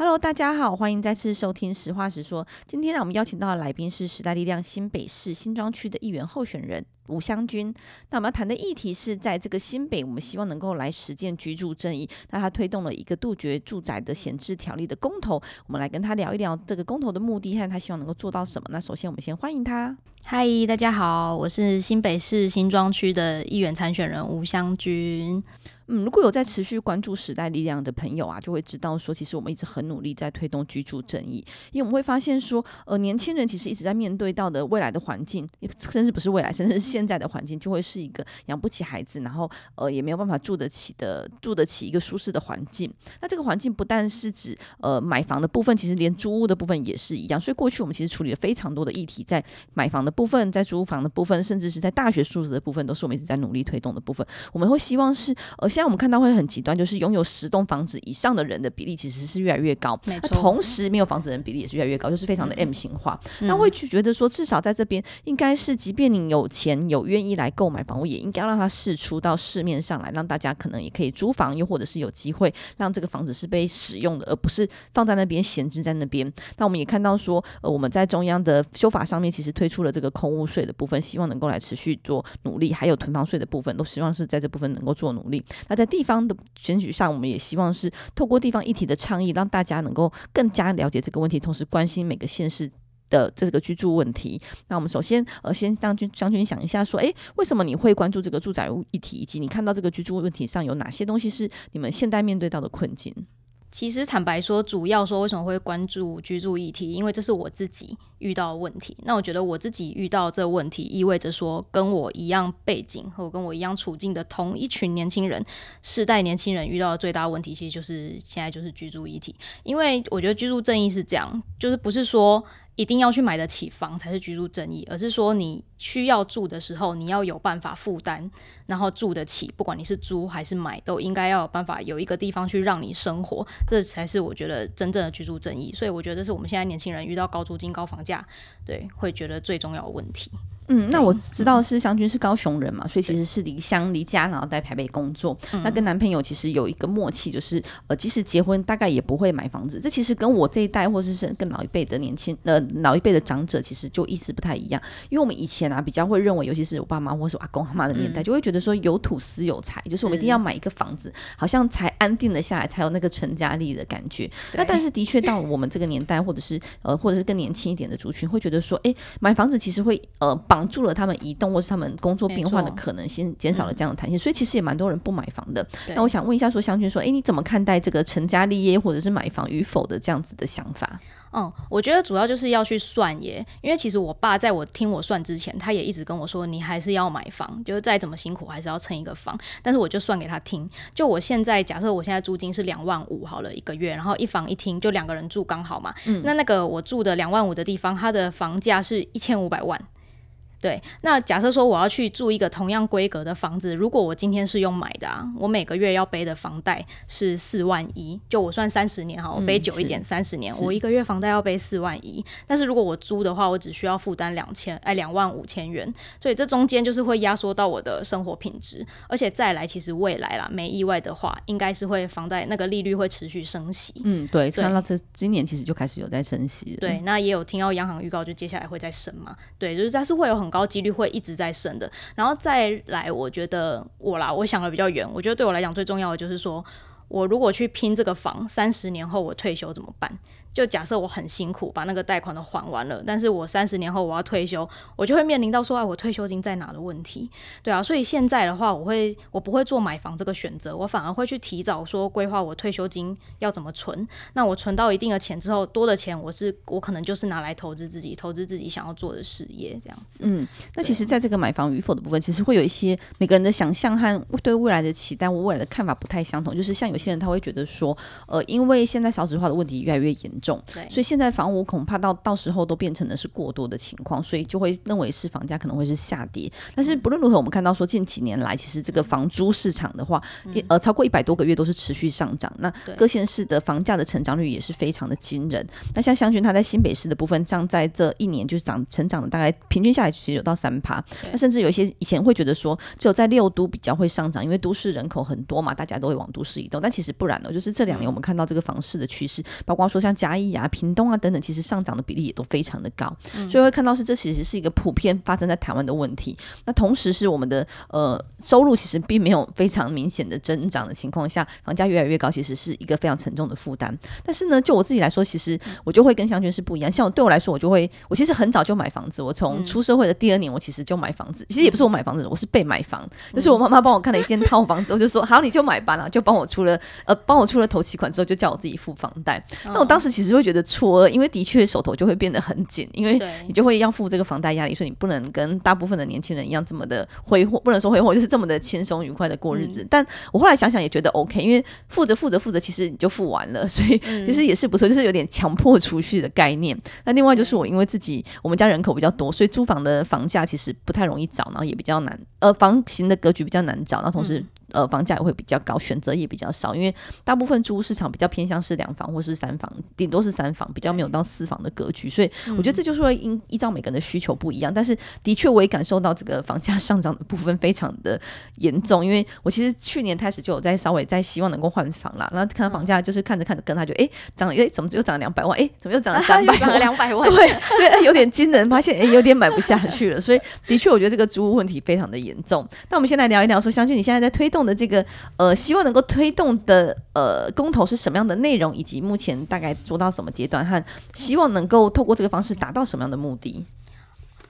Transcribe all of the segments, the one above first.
Hello，大家好，欢迎再次收听《实话实说》。今天呢，我们邀请到的来宾是时代力量新北市新庄区的议员候选人吴湘君。那我们要谈的议题是在这个新北，我们希望能够来实践居住正义。那他推动了一个杜绝住宅的闲置条例的公投，我们来跟他聊一聊这个公投的目的和他希望能够做到什么。那首先，我们先欢迎他。嗨，大家好，我是新北市新庄区的议员参选人吴湘君。嗯，如果有在持续关注时代力量的朋友啊，就会知道说，其实我们一直很努力在推动居住正义，因为我们会发现说，呃，年轻人其实一直在面对到的未来的环境，甚至不是未来，甚至是现在的环境，就会是一个养不起孩子，然后呃也没有办法住得起的，住得起一个舒适的环境。那这个环境不但是指呃买房的部分，其实连租屋的部分也是一样。所以过去我们其实处理了非常多的议题，在买房的部分，在租房的部分，甚至是在大学宿舍的部分，都是我们一直在努力推动的部分。我们会希望是呃。现在我们看到会很极端，就是拥有十栋房子以上的人的比例其实是越来越高，那同时没有房子的人比例也是越来越高，就是非常的 M 型化。嗯、那会去觉得说，至少在这边应该是，即便你有钱有愿意来购买房屋，也应该让它释出到市面上来，让大家可能也可以租房，又或者是有机会让这个房子是被使用的，而不是放在那边闲置在那边。那我们也看到说，呃，我们在中央的修法上面其实推出了这个空屋税的部分，希望能够来持续做努力，还有囤房税的部分，都希望是在这部分能够做努力。那在地方。的选举上，我们也希望是透过地方议题的倡议，让大家能够更加了解这个问题，同时关心每个县市的这个居住问题。那我们首先呃，先让军将军想一下，说，哎，为什么你会关注这个住宅议题，以及你看到这个居住问题上有哪些东西是你们现在面对到的困境？其实坦白说，主要说为什么会关注居住议题，因为这是我自己遇到的问题。那我觉得我自己遇到这问题，意味着说跟我一样背景和跟我一样处境的同一群年轻人，世代年轻人遇到的最大问题，其实就是现在就是居住议题。因为我觉得居住正义是这样，就是不是说。一定要去买得起房才是居住正义，而是说你需要住的时候，你要有办法负担，然后住得起，不管你是租还是买，都应该要有办法有一个地方去让你生活，这才是我觉得真正的居住正义。所以我觉得这是我们现在年轻人遇到高租金、高房价，对，会觉得最重要的问题。嗯，那我知道是湘君是高雄人嘛，所以其实是离乡离家，然后在台北工作。那跟男朋友其实有一个默契，就是呃，即使结婚，大概也不会买房子。这其实跟我这一代，或者是跟老一辈的年轻呃老一辈的长者，其实就意思不太一样。因为我们以前啊，比较会认为，尤其是我爸妈或是我阿公阿妈的年代，就会觉得说有土司有财，就是我们一定要买一个房子，好像才安定了下来，才有那个成家立的感觉。那但是的确到我们这个年代，或者是呃或者是更年轻一点的族群，会觉得说，哎，买房子其实会呃绑住了他们移动或是他们工作变换的可能性，减少了这样的弹性，所以其实也蛮多人不买房的。那我想问一下，说湘君说，哎，你怎么看待这个成家立业或者是买房与否的这样子的想法？嗯，我觉得主要就是要去算耶，因为其实我爸在我听我算之前，他也一直跟我说，你还是要买房，就是再怎么辛苦还是要撑一个房。但是我就算给他听，就我现在假设我现在租金是两万五好了一个月，然后一房一厅就两个人住刚好嘛。嗯，那那个我住的两万五的地方，它的房价是一千五百万。对，那假设说我要去住一个同样规格的房子，如果我今天是用买的啊，我每个月要背的房贷是四万一，就我算三十年哈，我背久一点，三十年，我一个月房贷要背四万一。但是如果我租的话，我只需要负担两千，哎，两万五千元，所以这中间就是会压缩到我的生活品质，而且再来，其实未来啦，没意外的话，应该是会房贷那个利率会持续升息。嗯，对，看到这今年其实就开始有在升息。对，那也有听到央行预告，就接下来会再升嘛。对，就是但是会有很高几率会一直在升的，然后再来，我觉得我啦，我想的比较远，我觉得对我来讲最重要的就是说，我如果去拼这个房，三十年后我退休怎么办？就假设我很辛苦把那个贷款都还完了，但是我三十年后我要退休，我就会面临到说，哎，我退休金在哪的问题，对啊，所以现在的话，我会我不会做买房这个选择，我反而会去提早说规划我退休金要怎么存。那我存到一定的钱之后，多的钱我是我可能就是拿来投资自己，投资自己想要做的事业这样子。嗯，那其实在这个买房与否的部分，其实会有一些每个人的想象和对未来的期待，我未来的看法不太相同。就是像有些人他会觉得说，呃，因为现在少子化的问题越来越严重。所以现在房屋恐怕到到时候都变成的是过多的情况，所以就会认为是房价可能会是下跌。但是不论如何，我们看到说近几年来，其实这个房租市场的话，嗯、呃，超过一百多个月都是持续上涨。那各县市的房价的成长率也是非常的惊人。那像湘军他在新北市的部分，像在这一年就是涨成长了大概平均下来其实有到三趴。那甚至有一些以前会觉得说只有在六都比较会上涨，因为都市人口很多嘛，大家都会往都市移动。但但其实不然呢，就是这两年我们看到这个房市的趋势，包括说像嘉义啊、屏东啊等等，其实上涨的比例也都非常的高，所以会看到是这其实是一个普遍发生在台湾的问题。那同时是我们的呃收入其实并没有非常明显的增长的情况下，房价越来越高，其实是一个非常沉重的负担。但是呢，就我自己来说，其实我就会跟香君是不一样。像我对我来说，我就会我其实很早就买房子，我从出社会的第二年，我其实就买房子。其实也不是我买房子，我是被买房，就是我妈妈帮我看了一间套房之后，就说好，你就买吧，然后就帮我出了呃帮我出了头期款之后，就叫我自己付房贷。那我当时其实会觉得错愕，因为的确手头就会变得很紧，因为你就会要付这个房贷压力，所以你不能跟大部分的年轻人一样这么的挥霍，不能说挥霍，就是这么的轻松愉快的过日子。但我后来想想也觉得 OK，因为付着付着付着，其实你就付完了，所以其实也是不错，就是有点强迫储蓄的概念。那另外就是我因为自己我们家人口比较多，所以租房的房价其实不太容易找，然后也比较难，呃，房型的格局比较难找，然后同时。呃，房价也会比较高，选择也比较少，因为大部分租屋市场比较偏向是两房或是三房，顶多是三房，比较没有到四房的格局，所以我觉得这就是会依依照每个人的需求不一样。但是的确，我也感受到这个房价上涨的部分非常的严重，因为我其实去年开始就有在稍微在希望能够换房啦，然后看到房价就是看着看着跟他就哎涨了，哎怎么又涨了两百万？哎怎么又涨了三百万？涨了两百万？对对，有点惊人，发现哎有点买不下去了。所以的确，我觉得这个租屋问题非常的严重。那我们先来聊一聊，说相信你现在在推动的这个。呃，希望能够推动的呃公投是什么样的内容，以及目前大概做到什么阶段，和希望能够透过这个方式达到什么样的目的？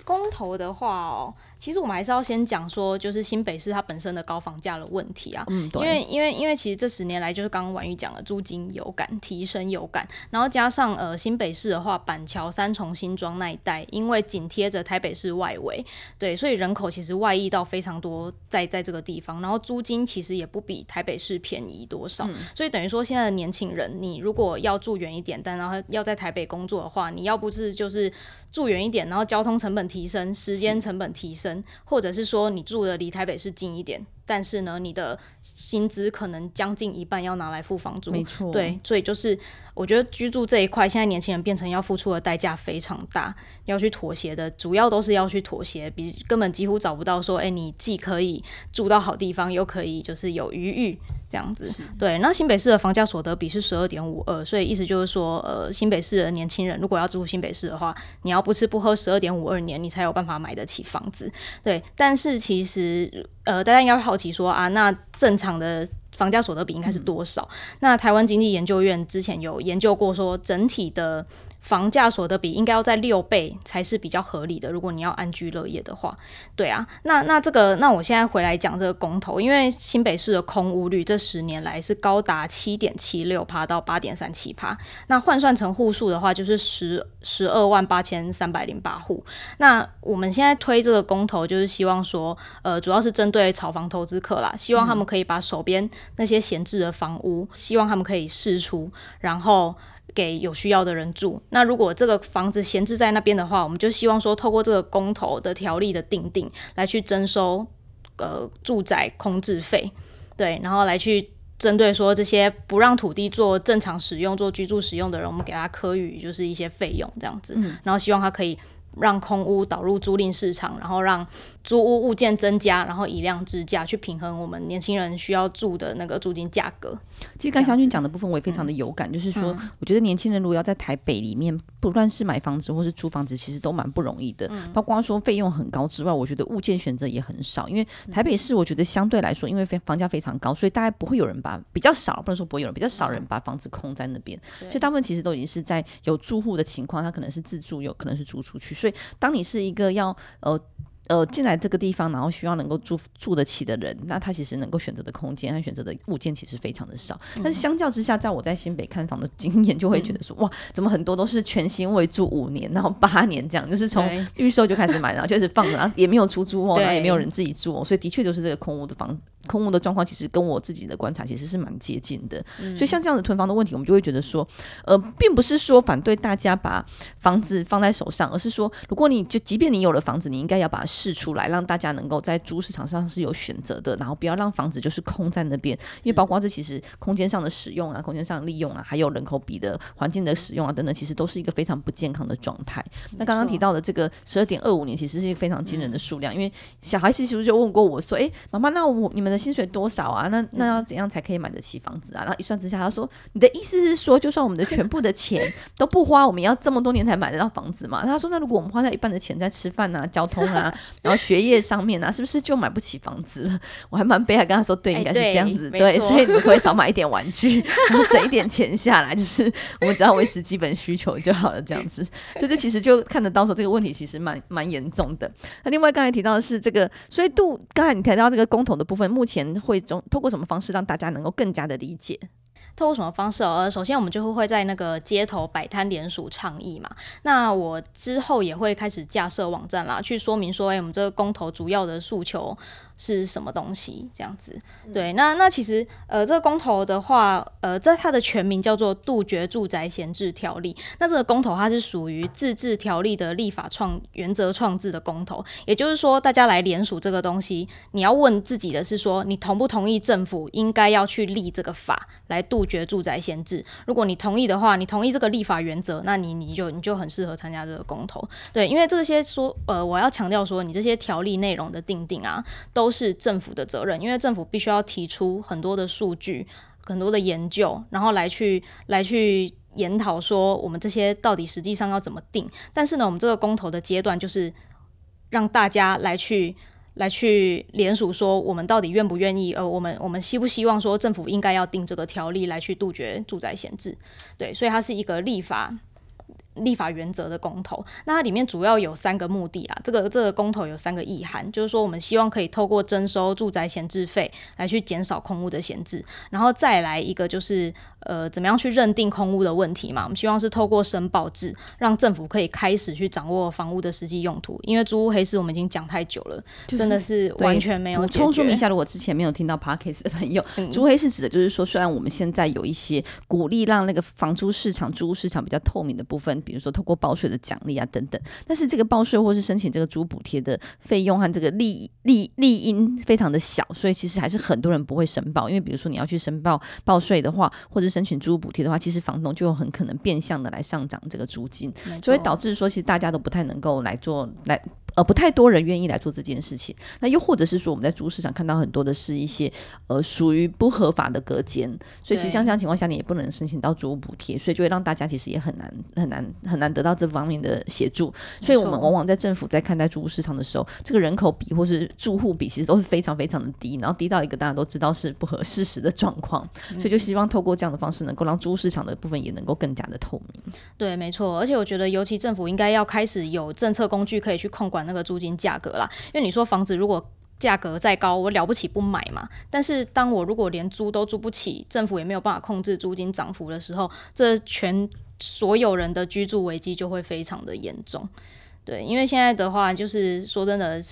公投的话哦。其实我们还是要先讲说，就是新北市它本身的高房价的问题啊，嗯，对，因为因为因为其实这十年来就是刚刚婉玉讲的租金有感提升有感，然后加上呃新北市的话，板桥、三重、新庄那一带，因为紧贴着台北市外围，对，所以人口其实外溢到非常多在在这个地方，然后租金其实也不比台北市便宜多少，嗯，所以等于说现在的年轻人，你如果要住远一点，但然后要在台北工作的话，你要不是就是住远一点，然后交通成本提升，时间成本提升。或者是说你住的离台北市近一点，但是呢，你的薪资可能将近一半要拿来付房租，没错，对，所以就是我觉得居住这一块，现在年轻人变成要付出的代价非常大，要去妥协的，主要都是要去妥协，比根本几乎找不到说，哎、欸，你既可以住到好地方，又可以就是有余裕。这样子，对。那新北市的房价所得比是十二点五二，所以意思就是说，呃，新北市的年轻人如果要住新北市的话，你要不吃不喝十二点五二年，你才有办法买得起房子。对，但是其实，呃，大家应该会好奇说啊，那正常的房价所得比应该是多少？嗯。那台湾经济研究院之前有研究过，说整体的。房价所得比应该要在六倍才是比较合理的。如果你要安居乐业的话，对啊，那那这个，那我现在回来讲这个公投，因为新北市的空屋率这十年来是高达七点七六趴到八点三七趴，那换算成户数的话，就是十十二万八千三百零八户。那我们现在推这个公投，就是希望说，呃，主要是针对炒房投资客啦，希望他们可以把手边那些闲置的房屋，希望他们可以释出，然后。给有需要的人住。那如果这个房子闲置在那边的话，我们就希望说，透过这个公投的条例的定定，来去征收呃住宅空置费，对，然后来去针对说这些不让土地做正常使用、做居住使用的人，我们给他科予就是一些费用这样子，嗯，然后希望他可以。让空屋导入租赁市场，然后让租屋物件增加，然后以量制价去平衡我们年轻人需要住的那个租金价格。其实刚湘军讲的部分我也非常的有感，嗯、就是说，我觉得年轻人如果要在台北里面，不论是买房子或是租房子，其实都蛮不容易的。嗯、包括说费用很高之外，我觉得物件选择也很少。因为台北市，我觉得相对来说，因为房价非常高，所以大概不会有人把比较少，不能说不会有人，比较少人把房子空在那边。所以大部分其实都已经是在有住户的情况，他可能是自住，有可能是租出去。所以当你是一个要呃。呃，进来这个地方，然后需要能够住住得起的人，那他其实能够选择的空间和选择的物件其实非常的少。嗯、但是相较之下，在我在新北看房的经验，就会觉得说，嗯、哇，怎么很多都是全新未住五年，然后八年这样，就是从预售就开始买，然后就开始放着，然后也没有出租哦，然后也没有人自己住哦，所以的确就是这个空屋的房。空屋的状况其实跟我自己的观察其实是蛮接近的，嗯、所以像这样子囤房的问题，我们就会觉得说，呃，并不是说反对大家把房子放在手上，而是说，如果你就即便你有了房子，你应该要把它释出来，让大家能够在租市场上是有选择的，然后不要让房子就是空在那边，因为包括这其实空间上的使用啊，空间上的利用啊，还有人口比的环境的使用啊等等，其实都是一个非常不健康的状态。那刚刚提到的这个十二点二五年，其实是一个非常惊人的数量，嗯、因为小孩其实就问过我说：“哎，妈妈，那我你们的薪水多少啊？那那要怎样才可以买得起房子啊？”然后一算之下，他说：“你的意思是说，就算我们的全部的钱 都不花，我们要这么多年才买得到房子嘛？”他说：“那如果我们花掉一半的钱在吃饭啊、交通啊，然后学业上面啊，是不是就买不起房子了？” 我还蛮悲哀，跟他说：“对，应该是这样子，对，所以你们可以少买一点玩具，然后省一点钱下来，就是 我们只要维持基本需求就好了，这样子。”所以这其实就看得到说这个问题其实蛮蛮严重的。那另外刚才提到的是这个，所以度刚才你提到这个公投的部分，目前会中通过什么方式让大家能够更加的理解？透过什么方式？呃，首先我们就会在那个街头摆摊联署倡议嘛。那我之后也会开始架设网站啦，去说明说，哎，我们这个公投主要的诉求。是什么东西？这样子，对，那那其实，呃，这个公投的话，呃，这它的全名叫做《杜绝住宅闲置条例》。那这个公投它是属于自治条例的立法创原则创制的公投，也就是说，大家来联署这个东西，你要问自己的是说，你同不同意政府应该要去立这个法来杜绝住宅闲置？如果你同意的话，你同意这个立法原则，那你你就你就很适合参加这个公投。对，因为这些说，呃，我要强调说，你这些条例内容的定定啊，都。是政府的责任，因为政府必须要提出很多的数据、很多的研究，然后来去来去研讨说我们这些到底实际上要怎么定。但是呢，我们这个公投的阶段就是让大家来去来去联署说我们到底愿不愿意，呃，我们我们希不希望说政府应该要定这个条例来去杜绝住宅闲置？对，所以它是一个立法。立法原则的公投，那它里面主要有三个目的啊。这个这个公投有三个意涵，就是说我们希望可以透过征收住宅闲置费来去减少空屋的闲置，然后再来一个就是呃怎么样去认定空屋的问题嘛。我们希望是透过申报制，让政府可以开始去掌握房屋的实际用途。因为租屋黑市我们已经讲太久了，就是、真的是完全没有。补充说明一下，如果之前没有听到 Podcast 的朋友，嗯、租屋黑市指的就是说，虽然我们现在有一些鼓励让那个房租市场、租屋市场比较透明的部分。比如说，透过报税的奖励啊等等，但是这个报税或是申请这个租补贴的费用和这个利利利因非常的小，所以其实还是很多人不会申报。因为比如说你要去申报报税的话，或者申请租补贴的话，其实房东就很可能变相的来上涨这个租金，所以导致说其实大家都不太能够来做来。呃，不太多人愿意来做这件事情。那又或者是说，我们在租市场看到很多的是一些呃属于不合法的隔间，所以其实像这样情况下，你也不能申请到租屋补贴，所以就会让大家其实也很难很难很难得到这方面的协助。所以我们往往在政府在看待租屋市场的时候，这个人口比或是住户比其实都是非常非常的低，然后低到一个大家都知道是不合事实的状况。所以就希望透过这样的方式，能够让租屋市场的部分也能够更加的透明。对，没错。而且我觉得，尤其政府应该要开始有政策工具可以去控管那个租金价格啦，因为你说房子如果价格再高，我了不起不买嘛。但是当我如果连租都租不起，政府也没有办法控制租金涨幅的时候，这全所有人的居住危机就会非常的严重。对，因为现在的话，就是说真的，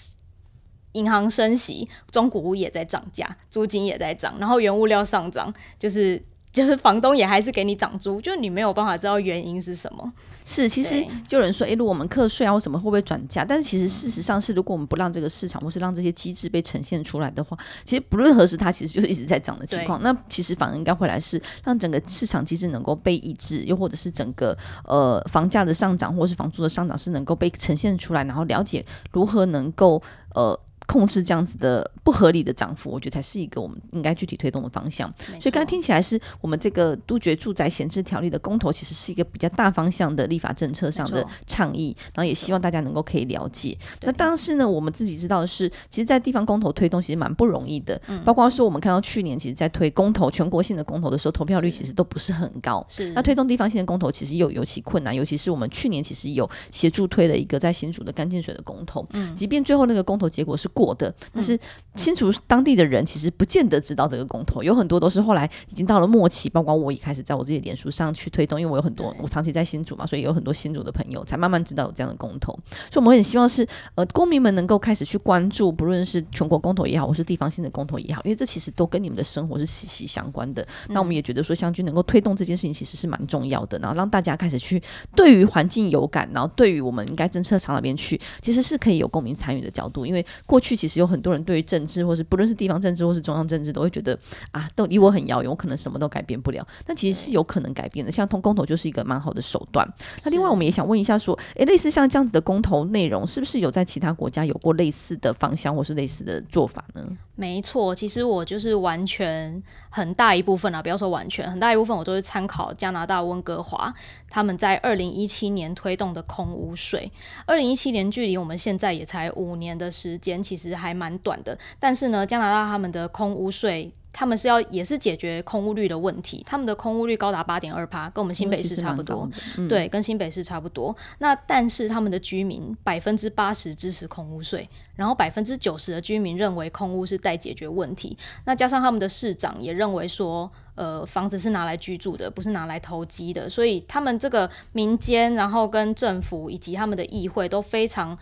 银行升息，中古屋也在涨价，租金也在涨，然后原物料上涨，就是。就是房东也还是给你涨租，就是你没有办法知道原因是什么。是，其实就有人说，诶、欸，如果我们课税啊或什么会不会转嫁？但是其实事实上是，如果我们不让这个市场或是让这些机制被呈现出来的话，其实不论何时，它其实就是一直在涨的情况。那其实反而应该会来是让整个市场机制能够被抑制，又或者是整个呃房价的上涨或是房租的上涨是能够被呈现出来，然后了解如何能够呃。控制这样子的不合理的涨幅，我觉得才是一个我们应该具体推动的方向。所以刚才听起来是我们这个杜绝住宅闲置条例的公投，其实是一个比较大方向的立法政策上的倡议，然后也希望大家能够可以了解。那当时呢，我们自己知道的是，其实，在地方公投推动其实蛮不容易的。嗯包括说我们看到去年其实，在推公投全国性的公投的时候，投票率其实都不是很高。是那推动地方性的公投，其实又尤其困难。尤其是我们去年其实有协助推了一个在新竹的干净水的公投，嗯，即便最后那个公投结果是。过的，但是清楚当地的人其实不见得知道这个公投，有很多都是后来已经到了末期，包括我一开始在我自己的脸书上去推动，因为我有很多我长期在新竹嘛，所以有很多新竹的朋友才慢慢知道有这样的公投，所以我们很希望是呃公民们能够开始去关注，不论是全国公投也好，或是地方性的公投也好，因为这其实都跟你们的生活是息息相关的。那我们也觉得说，湘军能够推动这件事情，其实是蛮重要的，然后让大家开始去对于环境有感，然后对于我们应该政策朝哪边去，其实是可以有公民参与的角度，因为过去其实有很多人对于政治，或是不论是地方政治或是中央政治，都会觉得啊，都离我很遥远，我可能什么都改变不了。但其实是有可能改变的，像通公投就是一个蛮好的手段。那另外我们也想问一下，说，诶，类似像这样子的公投内容，是不是有在其他国家有过类似的方向或是类似的做法呢？没错，其实我就是完全很大一部分啊，不要说完全，很大一部分我都是参考加拿大温哥华他们在二零一七年推动的空污税。二零一七年距离我们现在也才五年的时间，其实还蛮短的。但是呢，加拿大他们的空屋税。他们是要也是解决空屋率的问题，他们的空屋率高达八点二趴，跟我们新北市差不多，嗯、对，跟新北市差不多。那但是他们的居民百分之八十支持空屋税，然后百分之九十的居民认为空屋是待解决问题。那加上他们的市长也认为说，呃，房子是拿来居住的，不是拿来投机的，所以他们这个民间，然后跟政府以及他们的议会都非常。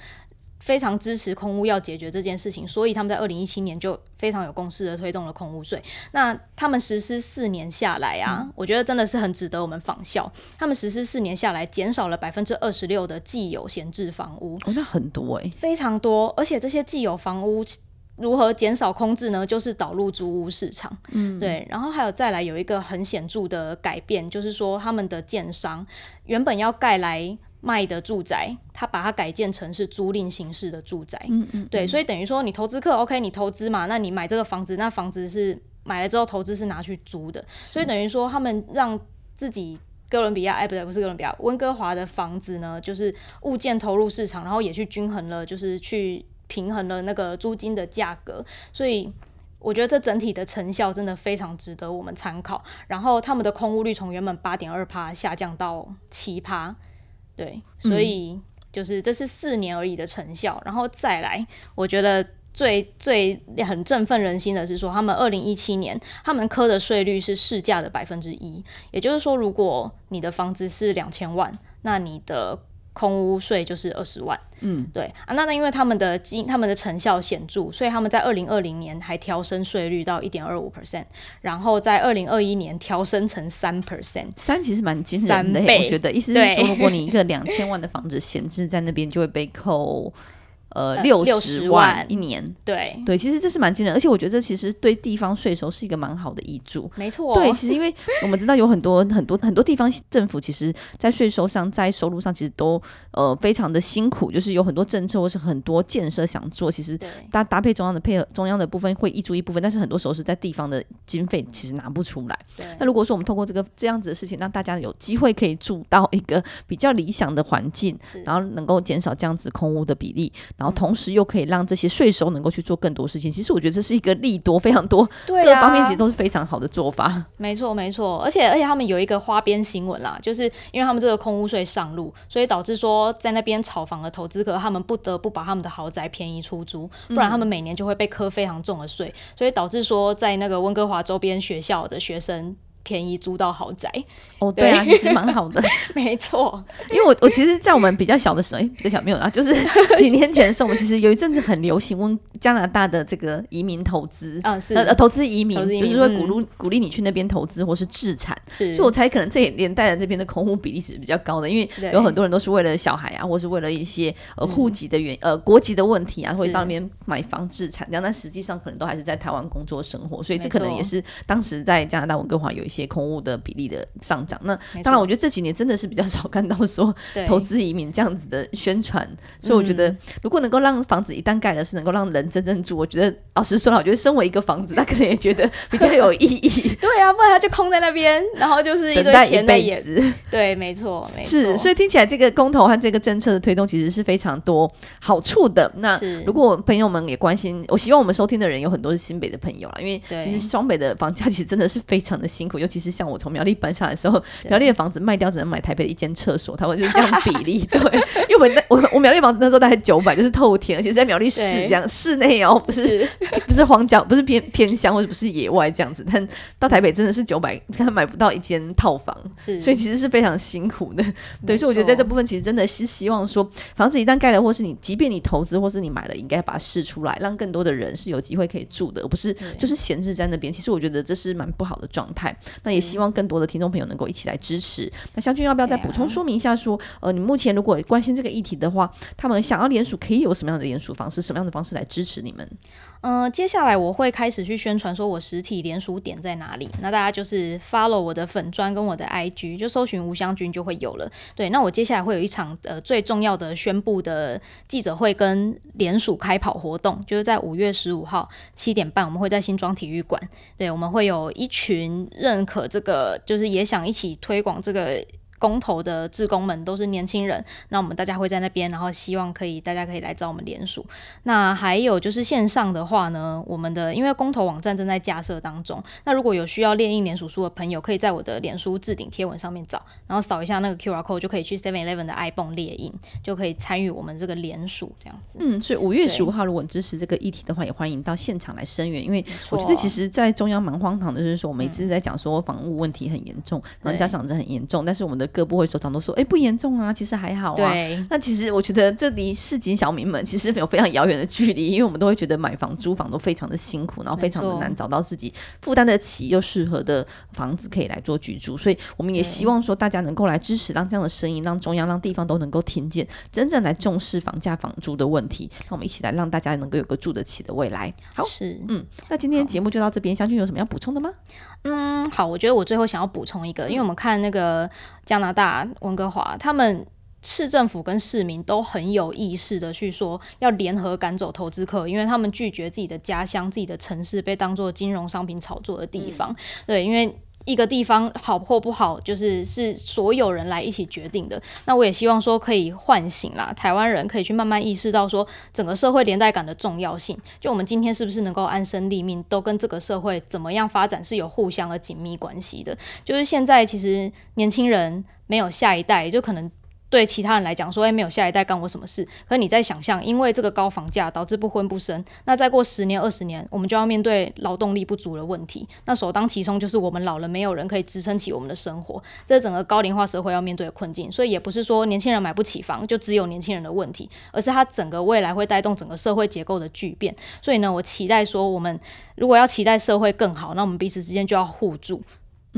非常支持空屋要解决这件事情，所以他们在二零一七年就非常有共识的推动了空屋税。那他们实施四年下来啊，嗯、我觉得真的是很值得我们仿效。他们实施四年下来，减少了百分之二十六的既有闲置房屋，哦，那很多诶、欸，非常多。而且这些既有房屋如何减少空置呢？就是导入租屋市场，嗯，对。然后还有再来有一个很显著的改变，就是说他们的建商原本要盖来。卖的住宅，他把它改建成是租赁形式的住宅，嗯嗯，对，所以等于说你投资客，OK，你投资嘛，那你买这个房子，那房子是买了之后投资是拿去租的，所以等于说他们让自己哥伦比亚，哎，不对，不是哥伦比亚，温哥华的房子呢，就是物件投入市场，然后也去均衡了，就是去平衡了那个租金的价格，所以我觉得这整体的成效真的非常值得我们参考。然后他们的空屋率从原本八点二趴下降到七趴。对，所以就是这是四年而已的成效，嗯、然后再来，我觉得最最很振奋人心的是说，他们二零一七年他们科的税率是市价的百分之一，也就是说，如果你的房子是两千万，那你的。空屋税就是二十万，嗯，对啊，那那因为他们的经他们的成效显著，所以他们在二零二零年还调升税率到一点二五 percent，然后在二零二一年调升成三 percent，三其实蛮惊人的，我觉得意思是说，如果你一个两千万的房子闲置在那边，就会被扣。呃，六十万一年，对对，其实这是蛮惊人，而且我觉得这其实对地方税收是一个蛮好的挹注，没错。对，其实因为我们知道有很多很多很多地方政府，其实在税收上、在收入上，其实都呃非常的辛苦，就是有很多政策或是很多建设想做，其实搭搭配中央的配合，中央的部分会挹注一部分，但是很多时候是在地方的经费其实拿不出来。那如果说我们通过这个这样子的事情，让大家有机会可以住到一个比较理想的环境，然后能够减少这样子空屋的比例，然后同时又可以。让这些税收能够去做更多事情，其实我觉得这是一个利多非常多，各方面其实都是非常好的做法。没错，没错，而且而且他们有一个花边新闻啦，就是因为他们这个空屋税上路，所以导致说在那边炒房的投资客，他们不得不把他们的豪宅便宜出租，不然他们每年就会被课非常重的税，所以导致说在那个温哥华周边学校的学生。便宜租到豪宅。哦，对啊，其实蛮好的，没错。因为我我其实，在我们比较小的时候，哎，比较小没有啦，就是几年前的时候，我们其实有一阵子很流行问加拿大的这个移民投资。啊，是。呃投资移民，就是会鼓励鼓励你去那边投资或是置产，是，所以我猜可能这一年带来这边的空屋比例是比较高的，因为有很多人都是为了小孩啊，或是为了一些呃户籍的原呃国籍的问题啊，会到那边买房置产，这样，但实际上可能都还是在台湾工作生活，所以这可能也是当时在加拿大温哥华有一些。些空屋的比例的上涨，那当然，我觉得这几年真的是比较少看到说投资移民这样子的宣传，所以我觉得如果能够让房子一旦盖了，是能够让人真正住，我觉得老实说了，我觉得身为一个房子，他可能也觉得比较有意义。对啊，不然他就空在那边，然后就是一堆钱在演。对，没错，没错。是，所以听起来这个公投和这个政策的推动，其实是非常多好处的。那如果朋友们也关心，我希望我们收听的人有很多是新北的朋友啦，因为其实双北的房价其实真的是非常的辛苦，尤其是像我从苗栗搬下来的时候，苗栗的房子卖掉只能买台北的一间厕所，他们就是这样比例，对，因为我 们我我苗栗房子那时候大概九百，就是透天，而且是在苗栗市这样室内哦，不是，是不是荒郊，不是偏偏乡或者不是野外这样子。但到台北真的是九百，他买不到一间套房，是，所以其实是非常辛苦的。对，所以我觉得在这部分其实真的是希望说，房子一旦盖了，或是你即便你投资或是你买了，应该把它试出来，让更多的人是有机会可以住的，而不是就是闲置在那边。其实我觉得这是蛮不好的状态。那也希望更多的听众朋友能够一起来支持。那湘君要不要再补充说明一下说，说呃，你目前如果关心这个议题的话，他们想要联署可以有什么样的联署方式，什么样的方式来支持你们？嗯、呃，接下来我会开始去宣传，说我实体联署点在哪里。那大家就是 follow 我的粉砖跟我的 IG，就搜寻吴湘君就会有了。对，那我接下来会有一场呃最重要的宣布的记者会跟联署开跑活动，就是在五月十五号七点半，我们会在新庄体育馆。对，我们会有一群认认可这个，就是也想一起推广这个。公投的志工们都是年轻人，那我们大家会在那边，然后希望可以大家可以来找我们联署。那还有就是线上的话呢，我们的因为公投网站正在架设当中，那如果有需要列印联署书的朋友，可以在我的脸书置顶贴文上面找，然后扫一下那个 QR code 就可以去 Seven Eleven 的 ibon 列印，就可以参与我们这个联署这样子。嗯，所以五月十五号如果你支持这个议题的话，也欢迎到现场来声援，因为我觉得其实在中央蛮荒唐的，就是说我们一直在讲说房屋问题很严重，然后家长真很严重，但是我们的各部会首长都说，哎、欸，不严重啊，其实还好啊。对。那其实我觉得这离市井小民们其实有非常遥远的距离，因为我们都会觉得买房、租房都非常的辛苦，然后非常的难找到自己负担得起又适合的房子可以来做居住。所以我们也希望说大家能够来支持，让这样的声音，让中央、让地方都能够听见，真正来重视房价、房租的问题。让我们一起来让大家能够有个住得起的未来。好，是，嗯，那今天节目就到这边，湘君有什么要补充的吗？嗯，好，我觉得我最后想要补充一个，因为我们看那个加拿大温哥华，他们市政府跟市民都很有意识的去说要联合赶走投资客，因为他们拒绝自己的家乡、自己的城市被当做金融商品炒作的地方。嗯、对，因为。一个地方好或不好，就是是所有人来一起决定的。那我也希望说可以唤醒啦，台湾人可以去慢慢意识到说整个社会连带感的重要性。就我们今天是不是能够安身立命，都跟这个社会怎么样发展是有互相的紧密关系的。就是现在其实年轻人没有下一代，就可能。对其他人来讲，说哎，没有下一代干我什么事？可是你在想象，因为这个高房价导致不婚不生，那再过十年二十年，我们就要面对劳动力不足的问题。那首当其冲就是我们老了，没有人可以支撑起我们的生活，这是整个高龄化社会要面对的困境。所以也不是说年轻人买不起房就只有年轻人的问题，而是它整个未来会带动整个社会结构的巨变。所以呢，我期待说，我们如果要期待社会更好，那我们彼此之间就要互助。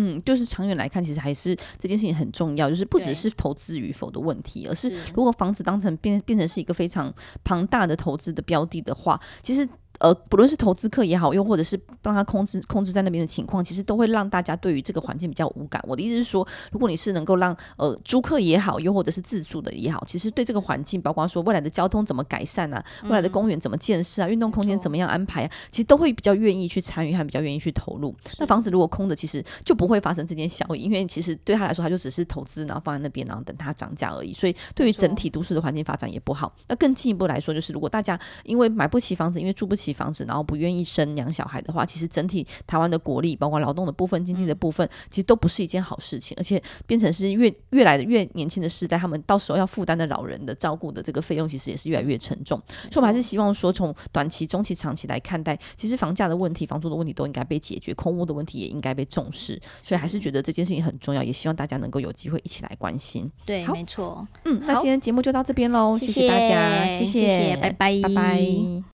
嗯，就是长远来看，其实还是这件事情很重要，就是不只是投资与否的问题，而是如果房子当成变变成是一个非常庞大的投资的标的的话，其实。呃，不论是投资客也好，又或者是帮他控制控制在那边的情况，其实都会让大家对于这个环境比较无感。我的意思是说，如果你是能够让呃租客也好，又或者是自住的也好，其实对这个环境，包括说未来的交通怎么改善啊，未来的公园怎么建设啊，运动空间怎么样安排啊，其实都会比较愿意去参与，还比较愿意去投入。那房子如果空的，其实就不会发生这件效应，因为其实对他来说，他就只是投资，然后放在那边，然后等它涨价而已。所以对于整体都市的环境发展也不好。那更进一步来说，就是如果大家因为买不起房子，因为住不起房子，然后不愿意。生养小孩的话，其实整体台湾的国力，包括劳动的部分、经济的部分，其实都不是一件好事情。而且变成是越越来的越年轻的世代，他们到时候要负担的老人的照顾的这个费用，其实也是越来越沉重。所以，我们还是希望说，从短期、中期、长期来看待，其实房价的问题、房租的问题都应该被解决，空屋的问题也应该被重视。所以，还是觉得这件事情很重要，也希望大家能够有机会一起来关心。对，没错。嗯，那今天节目就到这边喽，谢谢大家，谢谢，谢谢，拜拜，拜拜。